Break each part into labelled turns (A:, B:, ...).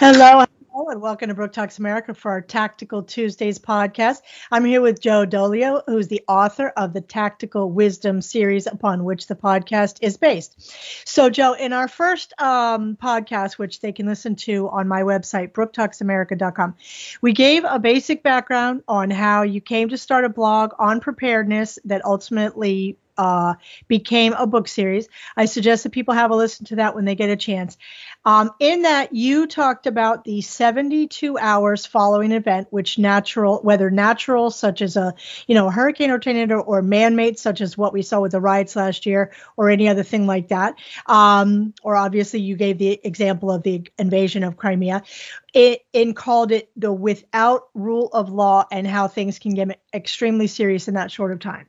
A: Hello, hello, and welcome to Brook Talks America for our Tactical Tuesdays podcast. I'm here with Joe Dolio, who's the author of the Tactical Wisdom series upon which the podcast is based. So, Joe, in our first um, podcast, which they can listen to on my website, brooktalksamerica.com, we gave a basic background on how you came to start a blog on preparedness that ultimately uh, became a book series. I suggest that people have a listen to that when they get a chance. Um, in that, you talked about the 72 hours following an event, which natural, whether natural, such as a you know a hurricane or tornado, or man-made, such as what we saw with the riots last year, or any other thing like that. Um, or obviously, you gave the example of the invasion of Crimea it and called it the without rule of law and how things can get extremely serious in that short of time.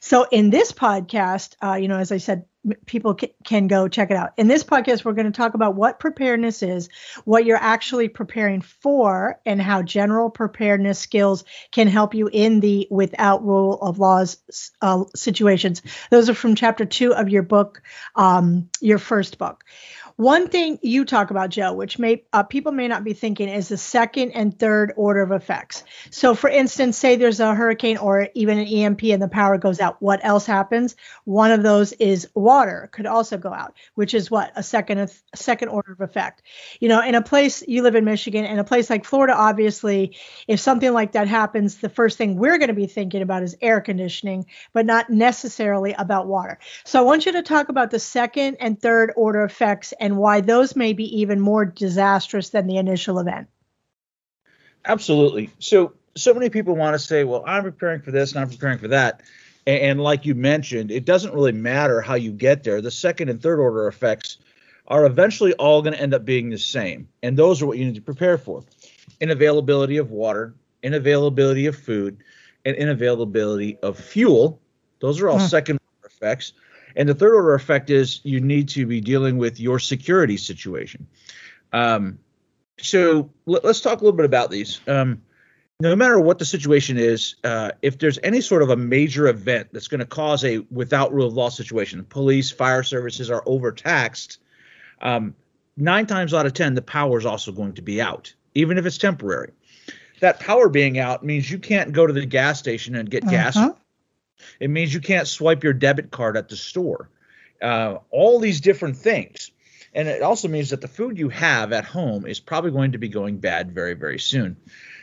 A: So in this podcast, uh, you know, as I said, people can go check it out. In this podcast, we're going to talk about what preparedness is, what you're actually preparing for, and how general preparedness skills can help you in the without rule of laws uh, situations. Those are from chapter two of your book, um, your first book. One thing you talk about, Joe, which may uh, people may not be thinking, is the second and third order of effects. So, for instance, say there's a hurricane or even an EMP and the power goes out. What else happens? One of those is water could also go out, which is what a second a second order of effect. You know, in a place you live in Michigan, in a place like Florida, obviously, if something like that happens, the first thing we're going to be thinking about is air conditioning, but not necessarily about water. So, I want you to talk about the second and third order effects and why those may be even more disastrous than the initial event.
B: Absolutely. So, so many people want to say, well, I'm preparing for this and I'm preparing for that. And, and like you mentioned, it doesn't really matter how you get there. The second and third order effects are eventually all going to end up being the same. And those are what you need to prepare for inavailability of water, inavailability of food, and inavailability of fuel. Those are all hmm. second order effects. And the third order effect is you need to be dealing with your security situation. Um, so let, us talk a little bit about these. Um, no matter what the situation is, uh, if there's any sort of a major event that's going to cause a without rule of law situation, police, fire services are overtaxed. Um, nine times out of ten, the power is also going to be out, even if it's temporary. That power being out means you can't go to the gas station and get uh-huh. gas it means you can't swipe your debit card at the store. Uh, all these different things. And it also means that the food you have at home is probably going to be going bad very, very soon.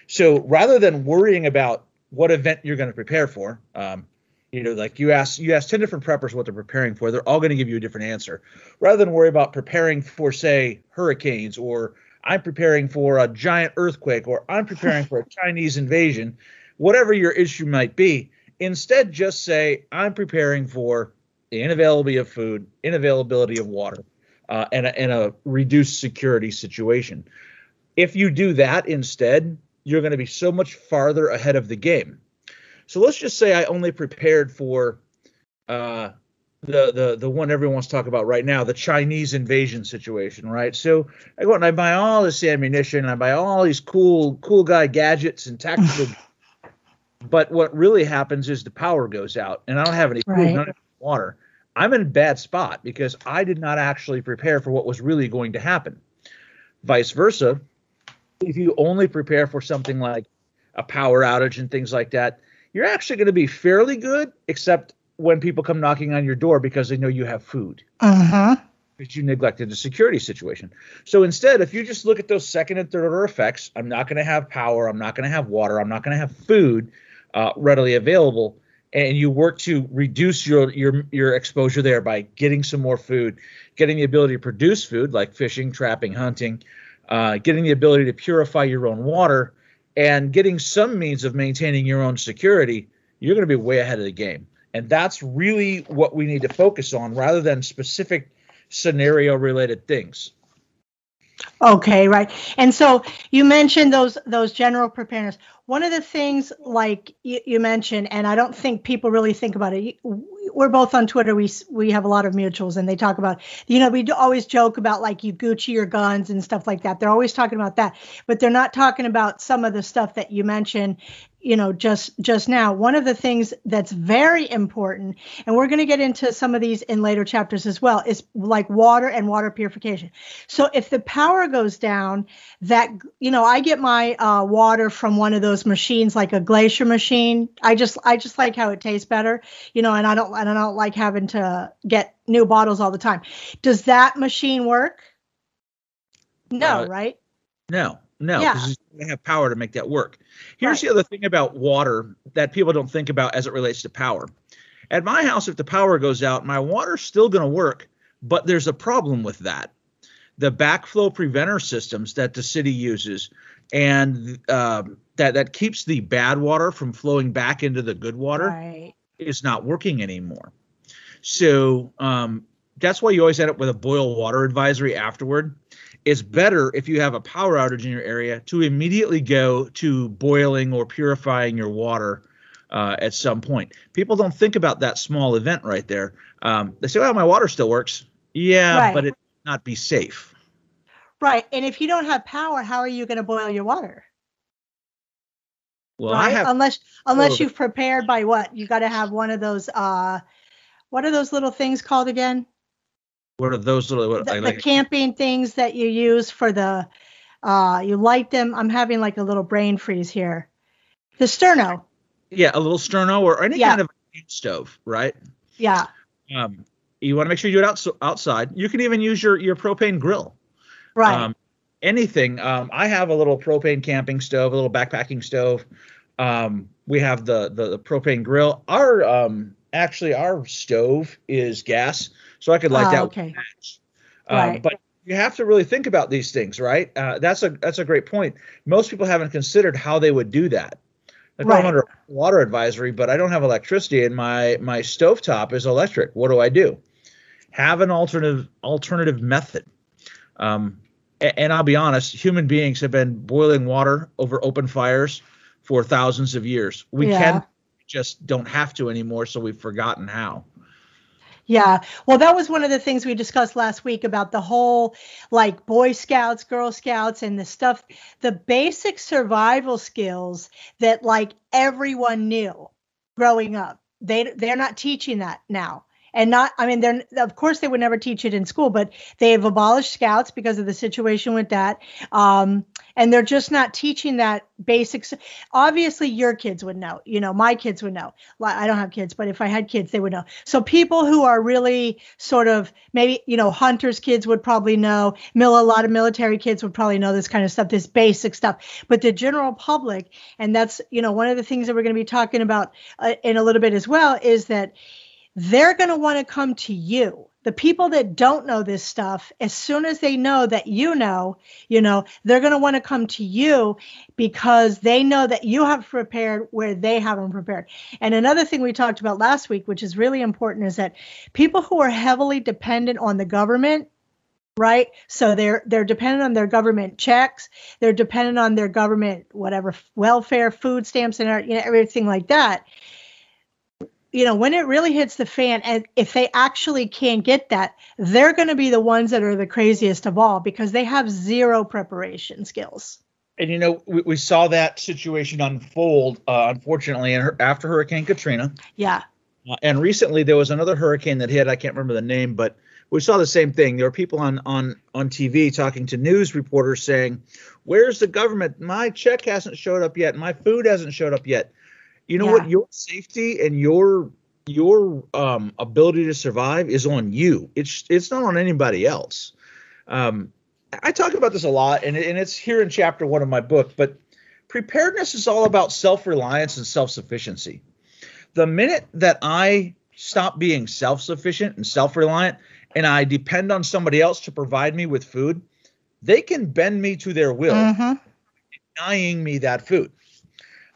B: So rather than worrying about what event you're going to prepare for, um, you know, like you ask you ask 10 different preppers what they're preparing for, they're all going to give you a different answer. Rather than worry about preparing for, say, hurricanes or I'm preparing for a giant earthquake or I'm preparing for a Chinese invasion, whatever your issue might be, Instead, just say, I'm preparing for the inavailability of food, inavailability of water, uh, and, a, and a reduced security situation. If you do that instead, you're going to be so much farther ahead of the game. So let's just say I only prepared for uh, the the the one everyone wants to talk about right now, the Chinese invasion situation, right? So I go out and I buy all this ammunition, I buy all these cool cool guy gadgets and tactical But what really happens is the power goes out, and I don't have any food, right. none water. I'm in a bad spot because I did not actually prepare for what was really going to happen. Vice versa, if you only prepare for something like a power outage and things like that, you're actually going to be fairly good, except when people come knocking on your door because they know you have food.
A: Uh-huh.
B: Because you neglected the security situation. So instead, if you just look at those second and third order effects, I'm not going to have power, I'm not going to have water, I'm not going to have food uh, readily available, and you work to reduce your your your exposure there by getting some more food, getting the ability to produce food like fishing, trapping, hunting, uh, getting the ability to purify your own water, and getting some means of maintaining your own security, you're going to be way ahead of the game. And that's really what we need to focus on rather than specific scenario related things.
A: Okay, right. And so you mentioned those those general preparedness. One of the things, like you, you, mentioned, and I don't think people really think about it. We're both on Twitter. We we have a lot of mutuals, and they talk about. You know, we always joke about like you Gucci your guns and stuff like that. They're always talking about that, but they're not talking about some of the stuff that you mentioned you know just just now. One of the things that's very important and we're going to get into some of these in later chapters as well is like water and water purification. So if the power goes down that you know i get my uh, water from one of those machines like a glacier machine. I just i just like how it tastes better you know and i don't and i don't like having to get new bottles all the time. Does that machine work? No uh, right?
B: no no, because yeah. you have power to make that work. Here's right. the other thing about water that people don't think about as it relates to power. At my house, if the power goes out, my water's still going to work, but there's a problem with that. The backflow preventer systems that the city uses and um, that that keeps the bad water from flowing back into the good water right. is not working anymore. So um, that's why you always end up with a boil water advisory afterward it's better if you have a power outage in your area to immediately go to boiling or purifying your water uh, at some point. People don't think about that small event right there. Um, they say, "Well, my water still works." Yeah, right. but it not be safe.
A: Right, and if you don't have power, how are you going to boil your water?
B: Well, right?
A: Have, unless unless you've prepared by what you got to have one of those. Uh, what are those little things called again?
B: What are those little? What,
A: the, like, the camping things that you use for the, uh, you light them. I'm having like a little brain freeze here. The sterno.
B: Yeah, a little sterno or any yeah. kind of stove, right?
A: Yeah.
B: Um, you want to make sure you do it out, outside. You can even use your your propane grill.
A: Right. Um,
B: anything. Um, I have a little propane camping stove, a little backpacking stove. Um, we have the, the, the propane grill. Our um, actually our stove is gas, so I could light oh, that okay. match. Um, right. But you have to really think about these things, right? Uh, that's a that's a great point. Most people haven't considered how they would do that. Like right. I'm under water advisory, but I don't have electricity, and my my stovetop is electric. What do I do? Have an alternative alternative method. Um, and, and I'll be honest, human beings have been boiling water over open fires for thousands of years. We yeah. can just don't have to anymore, so we've forgotten how.
A: Yeah. Well, that was one of the things we discussed last week about the whole like Boy Scouts, Girl Scouts, and the stuff, the basic survival skills that like everyone knew growing up. They they're not teaching that now and not i mean they're of course they would never teach it in school but they've abolished scouts because of the situation with that. Um, and they're just not teaching that basics obviously your kids would know you know my kids would know. I don't have kids but if i had kids they would know. So people who are really sort of maybe you know hunters kids would probably know. A lot of military kids would probably know this kind of stuff this basic stuff. But the general public and that's you know one of the things that we're going to be talking about uh, in a little bit as well is that they're going to want to come to you. The people that don't know this stuff, as soon as they know that you know, you know, they're going to want to come to you because they know that you have prepared where they haven't prepared. And another thing we talked about last week, which is really important, is that people who are heavily dependent on the government right so they're they're dependent on their government checks they're dependent on their government whatever welfare food stamps and you know, everything like that you know, when it really hits the fan, and if they actually can't get that, they're going to be the ones that are the craziest of all because they have zero preparation skills.
B: And you know, we, we saw that situation unfold, uh, unfortunately, after Hurricane Katrina.
A: Yeah.
B: Uh, and recently, there was another hurricane that hit. I can't remember the name, but we saw the same thing. There were people on on on TV talking to news reporters saying, "Where's the government? My check hasn't showed up yet. My food hasn't showed up yet." You know yeah. what? Your safety and your your um, ability to survive is on you. It's it's not on anybody else. Um, I talk about this a lot, and, and it's here in chapter one of my book. But preparedness is all about self reliance and self sufficiency. The minute that I stop being self sufficient and self reliant, and I depend on somebody else to provide me with food, they can bend me to their will, mm-hmm. denying me that food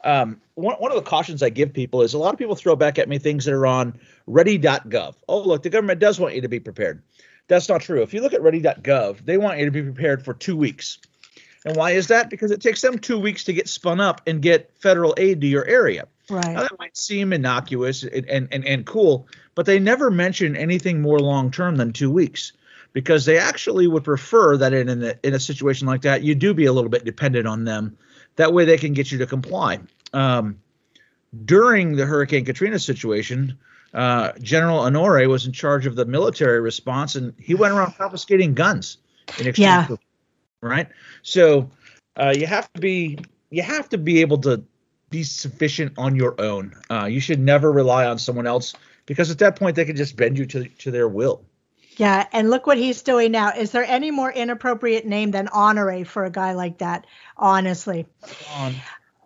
B: um, one, one of the cautions I give people is a lot of people throw back at me things that are on ready.gov. Oh, look, the government does want you to be prepared. That's not true. If you look at ready.gov, they want you to be prepared for two weeks. And why is that? Because it takes them two weeks to get spun up and get federal aid to your area.
A: Right.
B: Now, that might seem innocuous and, and, and, and cool, but they never mention anything more long term than two weeks because they actually would prefer that in, in, a, in a situation like that, you do be a little bit dependent on them that way they can get you to comply. Um, during the Hurricane Katrina situation, uh, General Honore was in charge of the military response, and he went around confiscating guns in exchange
A: Yeah.
B: for, right? So uh, you have to be you have to be able to be sufficient on your own. Uh, you should never rely on someone else because at that point they can just bend you to to their will.
A: Yeah, and look what he's doing now. Is there any more inappropriate name than Honore for a guy like that? Honestly,
B: On,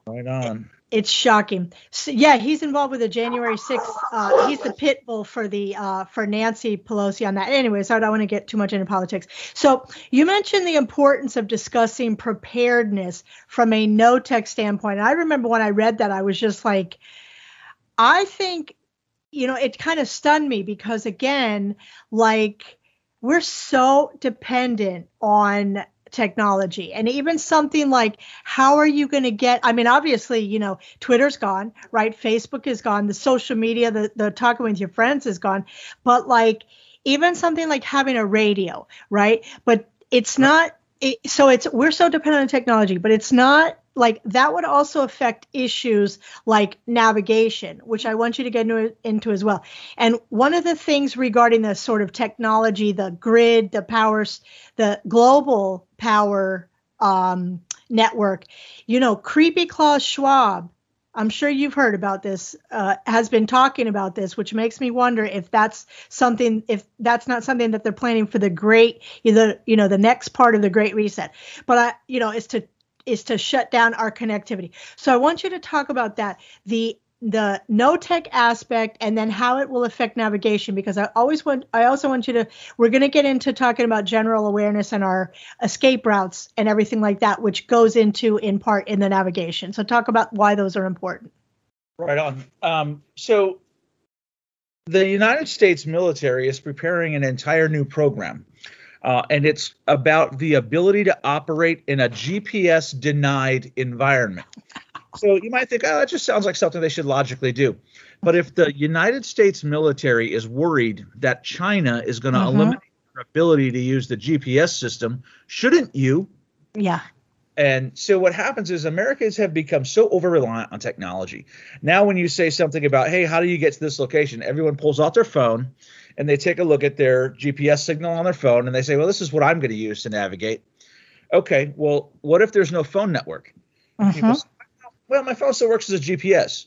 B: right on.
A: it's shocking. So, yeah, he's involved with the January 6th. Uh, he's the pit bull for the uh, for Nancy Pelosi on that. Anyways, I don't want to get too much into politics. So you mentioned the importance of discussing preparedness from a no tech standpoint. I remember when I read that, I was just like, I think, you know, it kind of stunned me because again, like we're so dependent on technology. And even something like how are you going to get i mean obviously you know twitter's gone right? Facebook is gone. The social media the, the talking with your friends is gone. But like even something like having a radio right? But it's not it, so it's we're so dependent on technology but it's not like that would also affect issues like navigation which i want you to get into, into as well. And one of the things regarding the sort of technology the grid the powers the global power um, network you know creepy klaus schwab i'm sure you've heard about this uh, has been talking about this which makes me wonder if that's something if that's not something that they're planning for the great either you know the next part of the great reset. But i you know is to is to shut down our connectivity. So I want you to talk about that, the the no tech aspect and then how it will affect navigation because I always want I also want you to we're going to get into talking about general awareness and our escape routes and everything like that which goes into in part in the navigation. So talk about why those are important.
B: Right on. Um, so the United States military is preparing an entire new program. Uh, and it's about the ability to operate in a GPS denied environment. So you might think, oh, that just sounds like something they should logically do. But if the United States military is worried that China is going to
A: Mhm.
B: eliminate their ability to use the GPS system, shouldn't you?
A: Yeah.
B: And so what happens is Americans have become so over reliant on technology. Now, when you say something about, hey, how do you get to this location? Everyone pulls out their phone and they take a look at their GPS signal on their phone and they say, well, this is what I'm going to use to navigate. Okay, well, what if there's no phone network?
A: Mhm.
B: say, well, my phone still works as a GPS.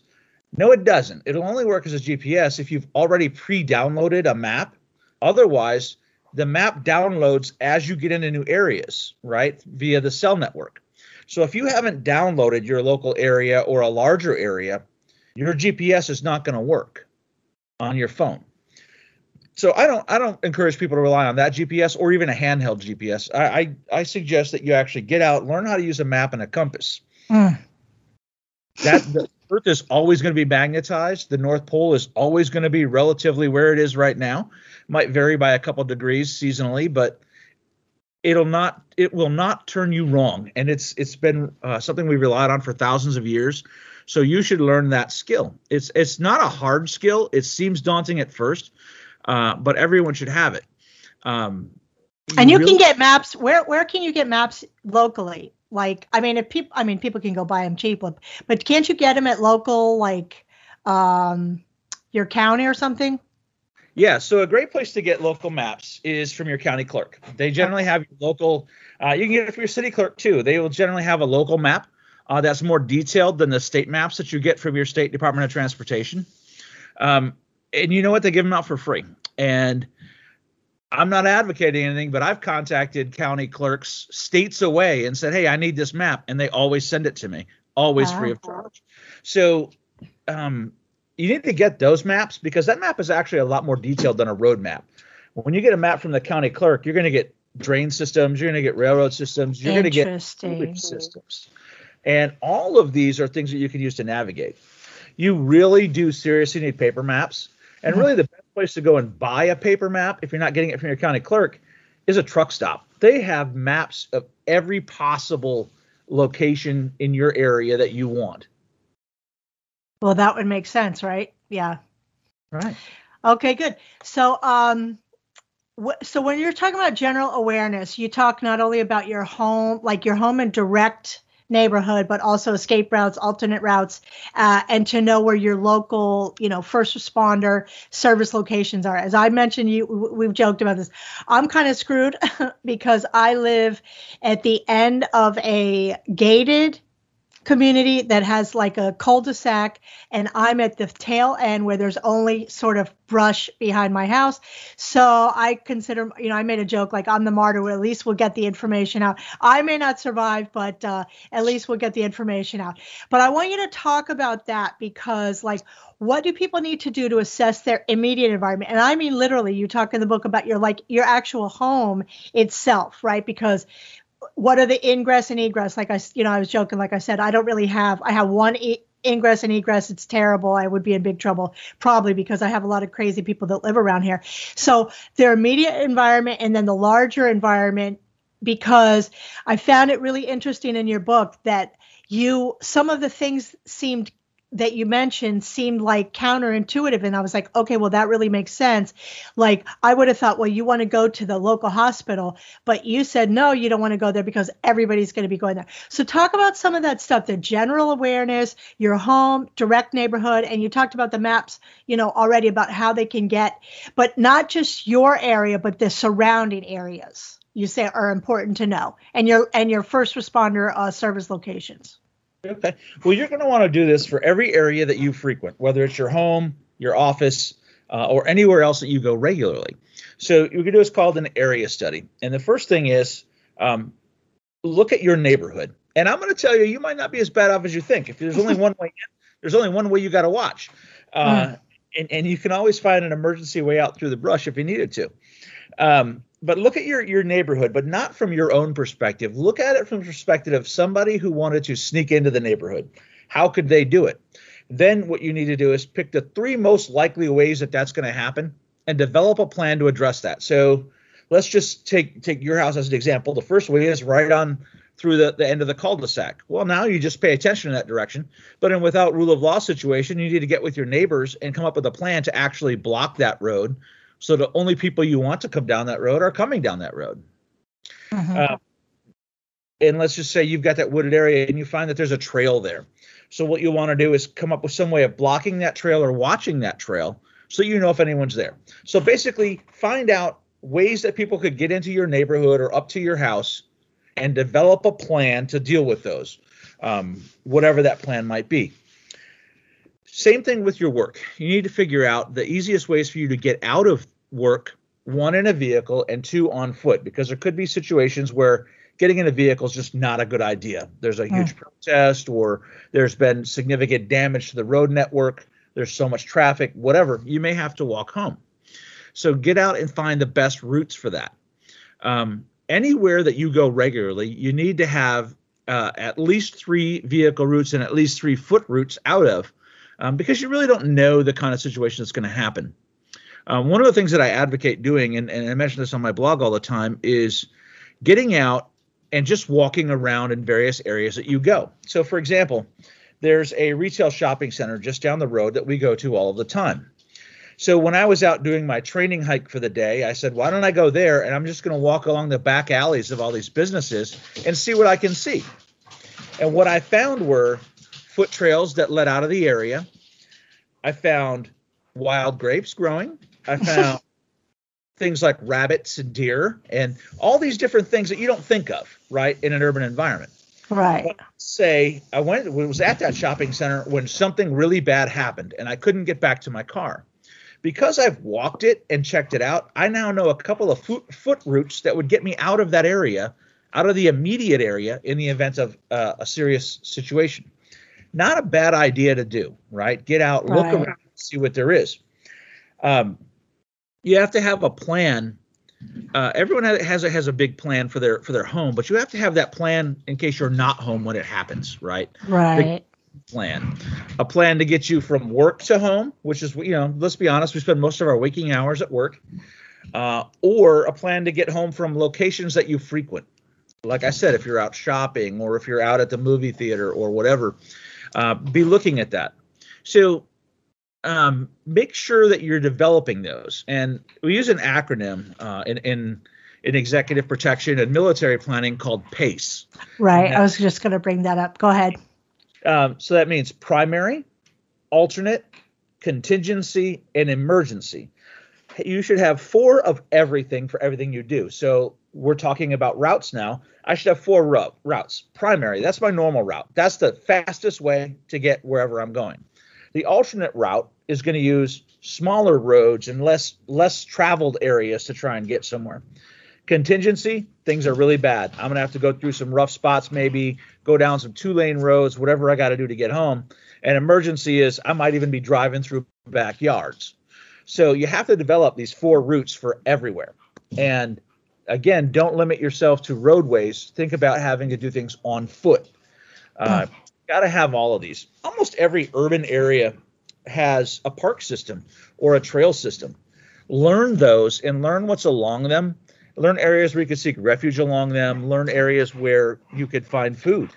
B: No, it doesn't. It'll only work as a GPS if you've already pre downloaded a map. Otherwise, the map downloads as you get into new areas, right? Via the cell network. So if you haven't downloaded your local area or a larger area, your GPS is not going to work on your phone. So I don't I don't encourage people to rely on that GPS or even a handheld GPS. I I, I suggest that you actually get out, learn how to use a map and a compass.
A: Mm.
B: That the Earth is always going to be magnetized. The North Pole is always going to be relatively where it is right now. Might vary by a couple degrees seasonally, but it'll not it will not turn you wrong. And it's it's been uh, something we relied on for thousands of years. So you should learn that skill. It's it's not a hard skill. It seems daunting at first, uh, but everyone should have it. Um,
A: And you
B: really-
A: can get maps. Where where can you get maps locally? Like, I mean, if people, I mean, people can go buy them cheap, but but can't you get them at local, like, um, your county or something?
B: Yeah, so a great place to get local maps is from your county clerk. They generally have your local. Uh, you can get it from your city clerk too. They will generally have a local map uh, that's more detailed than the state maps that you get from your state Department of Transportation. Um, and you know what? They give them out for free. And I'm not advocating anything, but I've contacted county clerks states away and said, "Hey, I need this map," and they always send it to me, always free of charge. So um, you need to get those maps because that map is actually a lot more detailed than a road map. When you get a map from the county clerk, you're going to get drain systems, you're going to get railroad systems, you're going to get systems. And all of these are things that you can use to navigate. You really do seriously need paper maps. And really, the best place to go and buy a paper map, if you're not getting it from your county clerk, is a truck stop. They have maps of every possible location in your area that you want.
A: Well, that would make sense, right? Yeah.
B: Right.
A: Okay, good. So, um, wh- so when you're talking about general awareness, you talk not only about your home, like your home and direct neighborhood, but also escape routes, alternate routes, uh, and to know where your local, you know, first responder service locations are. As I mentioned, you we've joked about this. I'm kind of screwed because I live at the end of a gated community that has like a cul-de-sac and I'm at the tail end where there's only sort of brush behind my house. So I consider, you know, I made a joke like I'm the martyr. At least we'll get the information out. I may not survive, but uh, at least we'll get the information out. But I want you to talk about that because, like, what do people need to do to assess their immediate environment? And I mean, literally, you talk in the book about your like your actual home itself, right? Because what are the ingress and egress? Like I, you know, I was joking. Like I said, I don't really have. I have one e- ingress and egress. It's terrible. I would be in big trouble probably because I have a lot of crazy people that live around here. So their immediate environment and then the larger environment. Because I found it really interesting in your book that you some of the things seemed that you mentioned seemed like counterintuitive and i was like okay well that really makes sense. Like i would have thought well you want to go to the local hospital but you said no you don't want to go there because everybody's going to be going there. So talk about some of that stuff the general awareness your home direct neighborhood and you talked about the maps you know already about how they can get but not just your area but the surrounding areas you say are important to know and your and your first responder uh, service locations
B: Okay. Well, you're going to want to do this for every area that you frequent, whether it's your home, your office, uh, or anywhere else that you go regularly. So you can do is called an area study. And the first thing is um, look at your neighborhood. And I'm going to tell you, you might not be as bad off as you think. If there's only one way in, there's only one way you got to watch. Uh, mm. and, and you can always find an emergency way out through the brush if you needed to. Um, but look at your your neighborhood, but not from your own perspective. Look at it from the perspective of somebody who wanted to sneak into the neighborhood. How could they do it? Then what you need to do is pick the three most likely ways that that's going to happen and develop a plan to address that. So let's just take take your house as an example. The first way is right on through the, the end of the cul-de-sac. Well, now you just pay attention in that direction. But in without rule of law situation, you need to get with your neighbors and come up with a plan to actually block that road so the only people you want to come down that road are coming down that road. Mm-hmm. Uh, and let's just say you've got that wooded area and you find that there's a trail there. So what you want to do is come up with some way of blocking that trail or watching that trail so you know if anyone's there. So basically find out ways that people could get into your neighborhood or up to your house and develop a plan to deal with those, um, whatever that plan might be. Same thing with your work. You need to figure out the easiest ways for you to get out of work, one in a vehicle and two on foot, because there could be situations where getting in a vehicle is just not a good idea. There's a huge mm. protest or there's been significant damage to the road network. There's so much traffic, whatever. You may have to walk home. So get out and find the best routes for that. Um, anywhere that you go regularly, you need to have uh, at least three vehicle routes and at least three foot routes out of um, because you really don't know the kind of situation that's going to happen. Um, one of the things that I advocate doing, and, and I mention this on my blog all the time, is getting out and just walking around in various areas that you go. So, for example, there's a retail shopping center just down the road that we go to all of the time. So when I was out doing my training hike for the day, I said, why don't I go there and I'm just going to walk along the back alleys of all these businesses and see what I can see. And what I found were foot trails that led out of the area. I found wild grapes growing. I found things like rabbits and deer and all these different things that you don't think of, right, in an urban environment.
A: Right. But
B: say I went was at that shopping center when something really bad happened and I couldn't get back to my car. Because I've walked it and checked it out, I now know a couple of foot, foot routes that would get me out of that area, out of the immediate area in the event of uh, a serious situation not a bad idea to do, right? Get out, look around, see what there is. Um, you have to have a plan. Uh, everyone has a, has a big plan for their for their home, but you have to have that plan in case you're not home when it happens, right?
A: Right.
B: plan, a plan to get you from work to home, which is you know, let's be honest, we spend most of our waking hours at work, uh, or a plan to get home from locations that you frequent. Like I said, if you're out shopping or if you're out at the movie theater or whatever, uh, be looking at that. So um, make sure that you're developing those. And we use an acronym uh, in, in in executive protection and military planning called PACE.
A: Right. I was just going to bring that up. Go ahead.
B: Um, so that means primary, alternate, contingency, and emergency. You should have four of everything for everything you do. So we're talking about routes now. I should have four routes. Primary, that's my normal route. That's the fastest way to get wherever I'm going. The alternate route is going to use smaller roads and less less traveled areas to try and get somewhere. Contingency, things are really bad. I'm going to have to go through some rough spots, maybe go down some two lane roads, whatever I got to do to get home. And emergency is I might even be driving through backyards. So you have to develop these four routes for everywhere. And again, don't limit yourself to roadways. Think about having to do things on foot. Uh, hmm. Got to have all of these. Almost every urban area has a park system or a trail system. Learn those and learn what's along them. Learn areas where you can seek refuge along them. Learn areas where you could find food.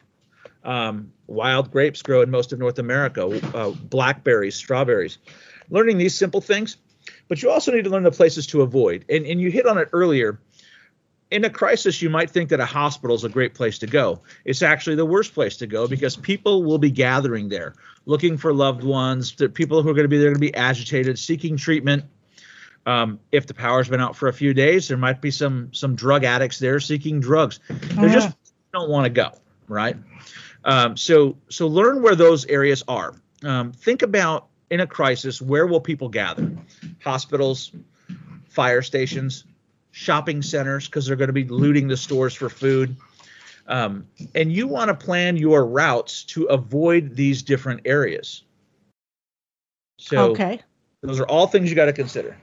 B: Um, wild grapes grow in most of North America, uh, blackberries, strawberries. Learning these simple things, but you also need to learn the places to avoid. And, and you hit on it earlier in a crisis, you might think that a hospital is a great place to go. It's actually the worst place to go because people will be gathering there, looking for loved ones. The people who are going to be there going to be agitated, seeking treatment. Um, if the power's been out for a few days, there might be some some drug addicts there seeking drugs. They just don't want to go, right? Um, so so learn where those areas are. Um, think about in a crisis where will people gather? Hospitals, fire stations, shopping centers because they're going to be looting the stores for food. Um, and you want to plan your routes to avoid these different areas. So okay. those are all things you got to consider.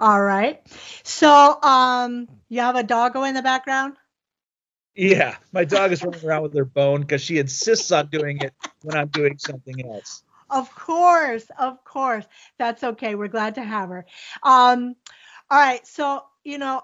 A: All right. So um, you have a doggo in the background?
B: Yeah, my dog is running around with her bone because she insists on doing it when I'm doing something else.
A: Of course, of course. That's okay. We're glad to have her. Um, all right. So you know,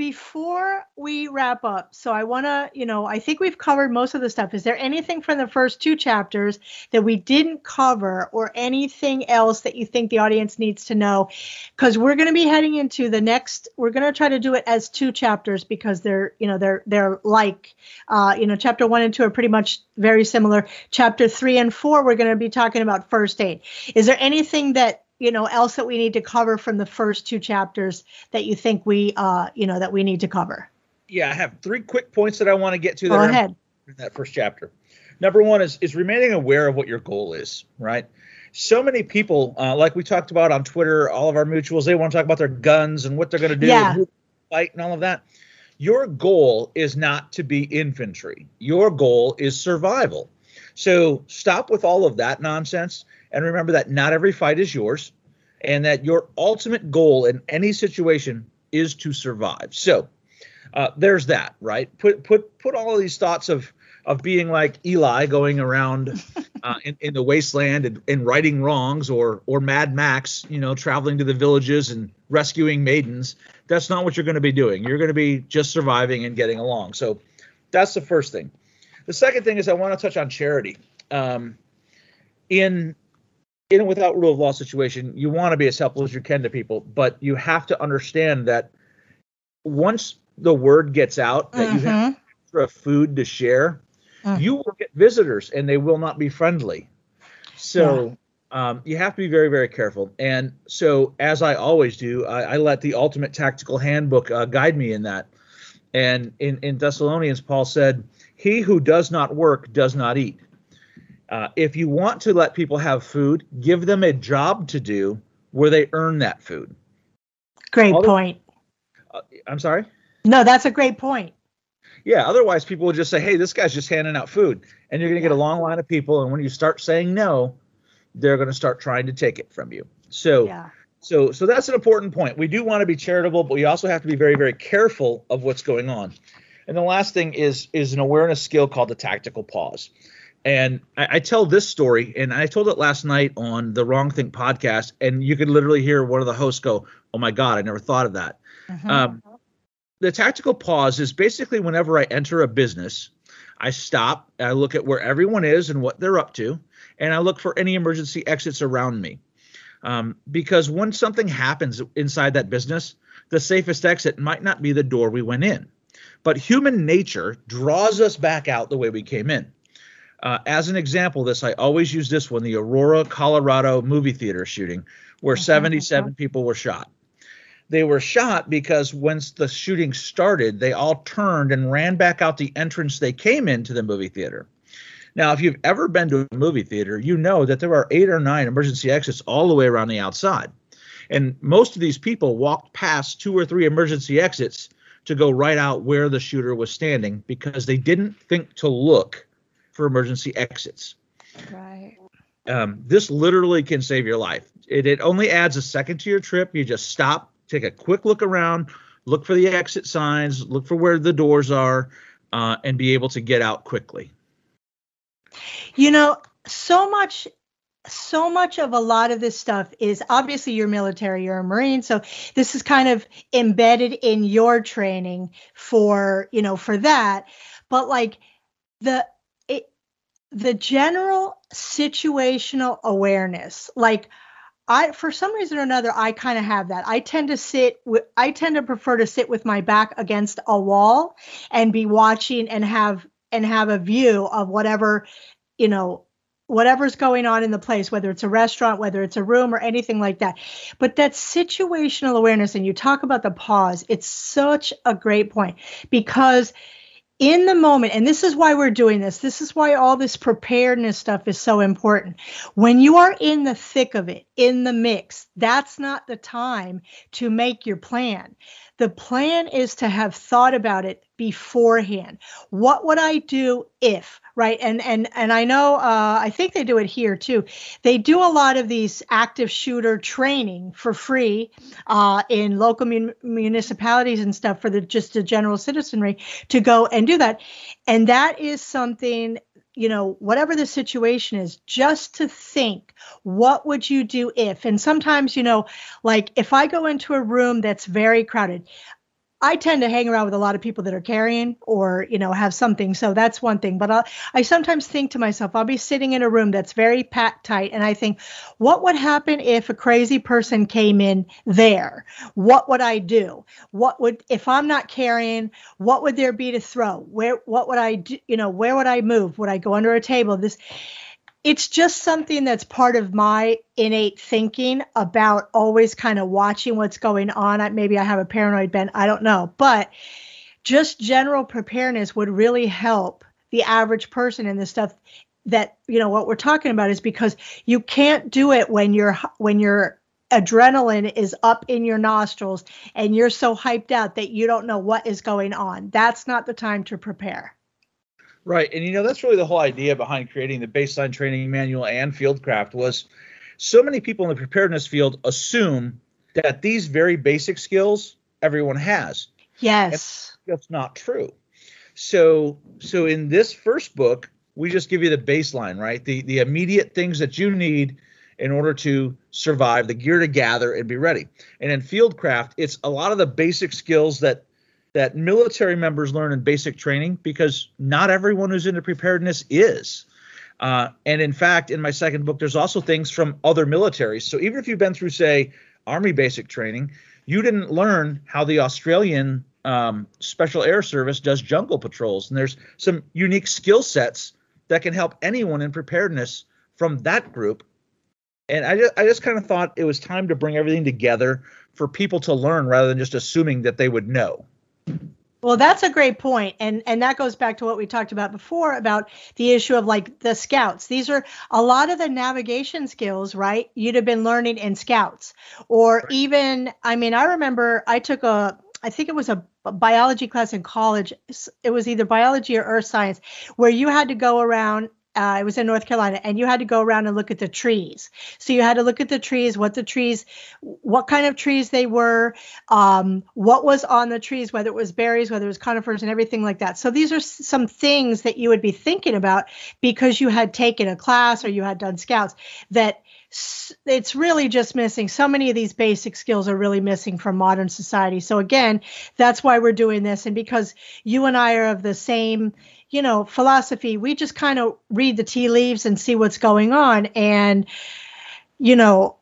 A: before we wrap up, so I want to, you know, I think we've covered most of the stuff. Is there anything from the first two chapters that we didn't cover or anything else that you think the audience needs to know? Because we're going to be heading into the next, we're going to try to do it as two chapters because they're, you know, they're, they're like, uh, you know, chapter one and two are pretty much very similar. Chapter three and four, we're going to be talking about first aid. Is there anything that you know else that we need to cover from the first two chapters that you think we uh you know that we need to cover?
B: Yeah i have three quick points that i want to get to
A: go ahead.
B: in that first chapter. Number one is is remaining aware of what your goal is right? So many people uh, like we talked about on twitter all of our mutuals they want to talk about their guns and what they're going to do
A: yeah.
B: and fight and all of that. Your goal is not to be infantry. Your goal is survival. So stop with all of that nonsense and remember that not every fight is yours and that your ultimate goal in any situation is to survive. So uh, there's that, right? Put put put all of these thoughts of of being like Eli going around uh, in, in the wasteland and, and righting wrongs, or or Mad Max, you know, traveling to the villages and rescuing maidens. That's not what you're going to be doing. You're going to be just surviving and getting along. So that's the first thing. The second thing is I want to touch on charity. Um, in in a without rule of law situation, you want to be as helpful as you can to people, but you have to understand that once the word gets out that mm-hmm. you have mm-hmm. extra food to share, mm. you will get visitors and they will not be friendly. So yeah. um, you have to be very, very careful. And so, as I always do, I, I let the Ultimate Tactical Handbook uh, guide me in that. And in, in Thessalonians, Paul said, He who does not work does not eat. Uh, if you want to let people have food, give them a job to do where they earn that food.
A: Great point.
B: Uh, I'm sorry?
A: No, that's a great point.
B: Yeah, otherwise people will just say, hey, this guy's just handing out food. And you're going to get a long line of people. And when you start saying no, they're going to start trying to take it from you. So, yeah. so, so that's an important point. We do want to be charitable, but we also have to be very, very careful of what's going on. And the last thing is is an awareness skill called the tactical pause. And I, I, tell this story, and I told it last night on the Wrong Think podcast, and you could literally hear one of the hosts go, "Oh my God, I never thought of that." Mm-hmm. Um, the tactical pause is basically whenever I enter a business, I stop, I look at where everyone is and what they're up to, and I look for any emergency exits around me. Um, because when something happens inside that business, the safest exit might not be the door we went in. But human nature draws us back out the way we came in. Uh, as an example, this I always use this one: the Aurora, Colorado movie theater shooting, where 77 people were shot. They were shot because once the shooting started, they all turned and ran back out the entrance they came into the movie theater. Now, if you've ever been to a movie theater, you know that there are eight or nine emergency exits all the way around the outside. And most of these people walked past two or three emergency exits to go right out where the shooter was standing because they didn't think to look for emergency exits.
A: Right.
B: Um, this literally can save your life. It, it only adds a second to your trip. You just stop, take a quick look around, look for the exit signs, look for where the doors are, uh, and be able to get out quickly.
A: You know, so much so much of a lot of this stuff is obviously you're military, you're a Marine, so this is kind of embedded in your training for, you know, for that. But like the the general situational awareness, like I for some reason or another I kind of have that. I tend to sit with I tend to prefer to sit with my back against a wall and be watching and have and have a view of whatever, you know, whatever's going on in the place, whether it's a restaurant, whether it's a room or anything like that. But that situational awareness, and you talk about the pause, it's such a great point because in the moment, and this is why we're doing this, this is why all this preparedness stuff is so important. When you are in the thick of it, in the mix, that's not the time to make your plan. The plan is to have thought about it beforehand. What would I do if, right? And and and I know uh, I think they do it here too. They do a lot of these active shooter training for free uh, in local mun- municipalities and stuff for the just the general citizenry to go and do that. And that is something you know, whatever the situation is, just to think, what would you do if? And sometimes, you know, like if I go into a room that's very crowded, I tend to hang around with a lot of people that are carrying or, you know, have something. So that's one thing. But I'll, I sometimes think to myself, I'll be sitting in a room that's very packed tight. And I think, what would happen if a crazy person came in there? What would I do? What would, if I'm not carrying, what would there be to throw? Where, what would I do? You know, where would I move? Would I go under a table? This, it's just something that's part of my innate thinking about always kind of watching what's going on. I, Maybe I have a paranoid bent, I don't know. But just general preparedness would really help the average person in this stuff that you know what we're talking about is because you can't do it when you're when your adrenaline is up in your nostrils and you're so hyped out that you don't know what is going on that's not the time to prepare
B: Right. And you know, that's really the whole idea behind creating the baseline training manual and Fieldcraft was so many people in the preparedness field assume that these very basic skills everyone has.
A: Yes.
B: And that's not true. So so in this first book, we just give you the baseline, right? The the immediate things that you need in order to survive, the gear to gather and be ready. And in Fieldcraft, it's a lot of the basic skills that that military members learn in basic training because not everyone who's into preparedness is. Uh, and in fact, in my second book, there's also things from other militaries. So even if you've been through, say, Army basic training, you didn't learn how the Australian um, Special Air Service does jungle patrols. And there's some unique skill sets that can help anyone in preparedness from that group. And I just, I just kind of thought it was time to bring everything together for people to learn rather than just assuming that they would know.
A: Well, that's a great point, and and that goes back to what we talked about before about the issue of like the scouts. These are a lot of the navigation skills, right? You'd have been learning in scouts, or even I mean, I remember I took a I think it was a biology class in college. It was either biology or earth science, where you had to go around uh, it was in North Carolina, and you had to go around and look at the trees. So you had to look at the trees, what the trees, what kind of trees they were, um, what was on the trees, whether it was berries, whether it was conifers, and everything like that. So these are some things that you would be thinking about because you had taken a class or you had done scouts that it's really just missing. So many of these basic skills are really missing from modern society. So again, that's why we're doing this, and because you and I are of the same you know, philosophy, we just kind of read the tea leaves and see what's going on. And, you know,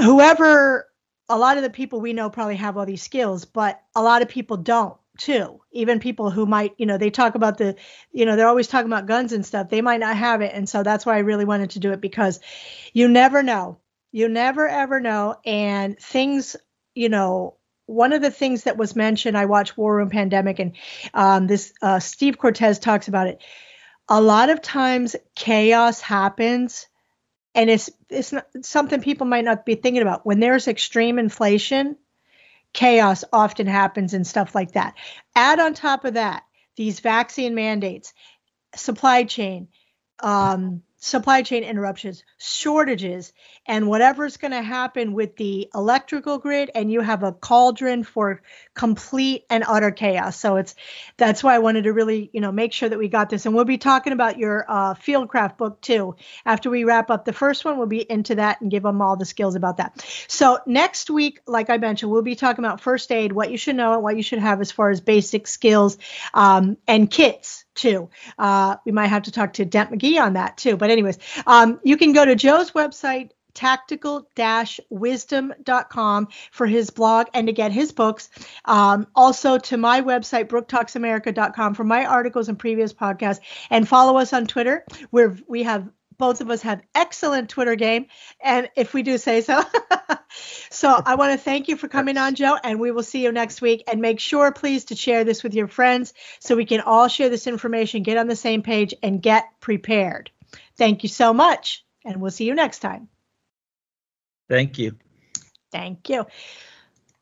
A: whoever, a lot of the people we know probably have all these skills, but a lot of people don't too. Even people who might, you know, they talk about the, you know, they're always talking about guns and stuff. They might not have it. And so that's why I really wanted to do it because you never know. You never ever know. And things, you know, one of the things that was mentioned, I watched War Room Pandemic, and um, this uh, Steve Cortes talks about it. A lot of times, chaos happens, and it's it's not, something people might not be thinking about. When there's extreme inflation, chaos often happens and stuff like that. Add on top of that these vaccine mandates, supply chain, um, supply chain interruptions, shortages, and whatever's going to happen with the electrical grid, and you have a cauldron for complete and utter chaos. So it's that's why I wanted to really, you know, make sure that we got this. And we'll be talking about your uh, Fieldcraft book too. After we wrap up the first one, we'll be into that and give them all the skills about that. So next week, like I mentioned, we'll be talking about first aid, what you should know and what you should have as far as basic skills um, and kits too. Uh, we might have to talk to Dent McGee on that too. But anyways, um, you can go to Joe's website, tactical-wisdom.com for his blog and to get his books. Um, also to my website, brooktalksamerica.com for my articles and previous podcasts. And follow us on Twitter where we have both of us have excellent Twitter game, and if we do say so. so I want to thank you for coming on, Joe, and we will see you next week. And make sure, please, to share this with your friends so we can all share this information, get on the same page, and get prepared. Thank you so much, and we'll see you next time.
B: Thank you.
A: Thank you.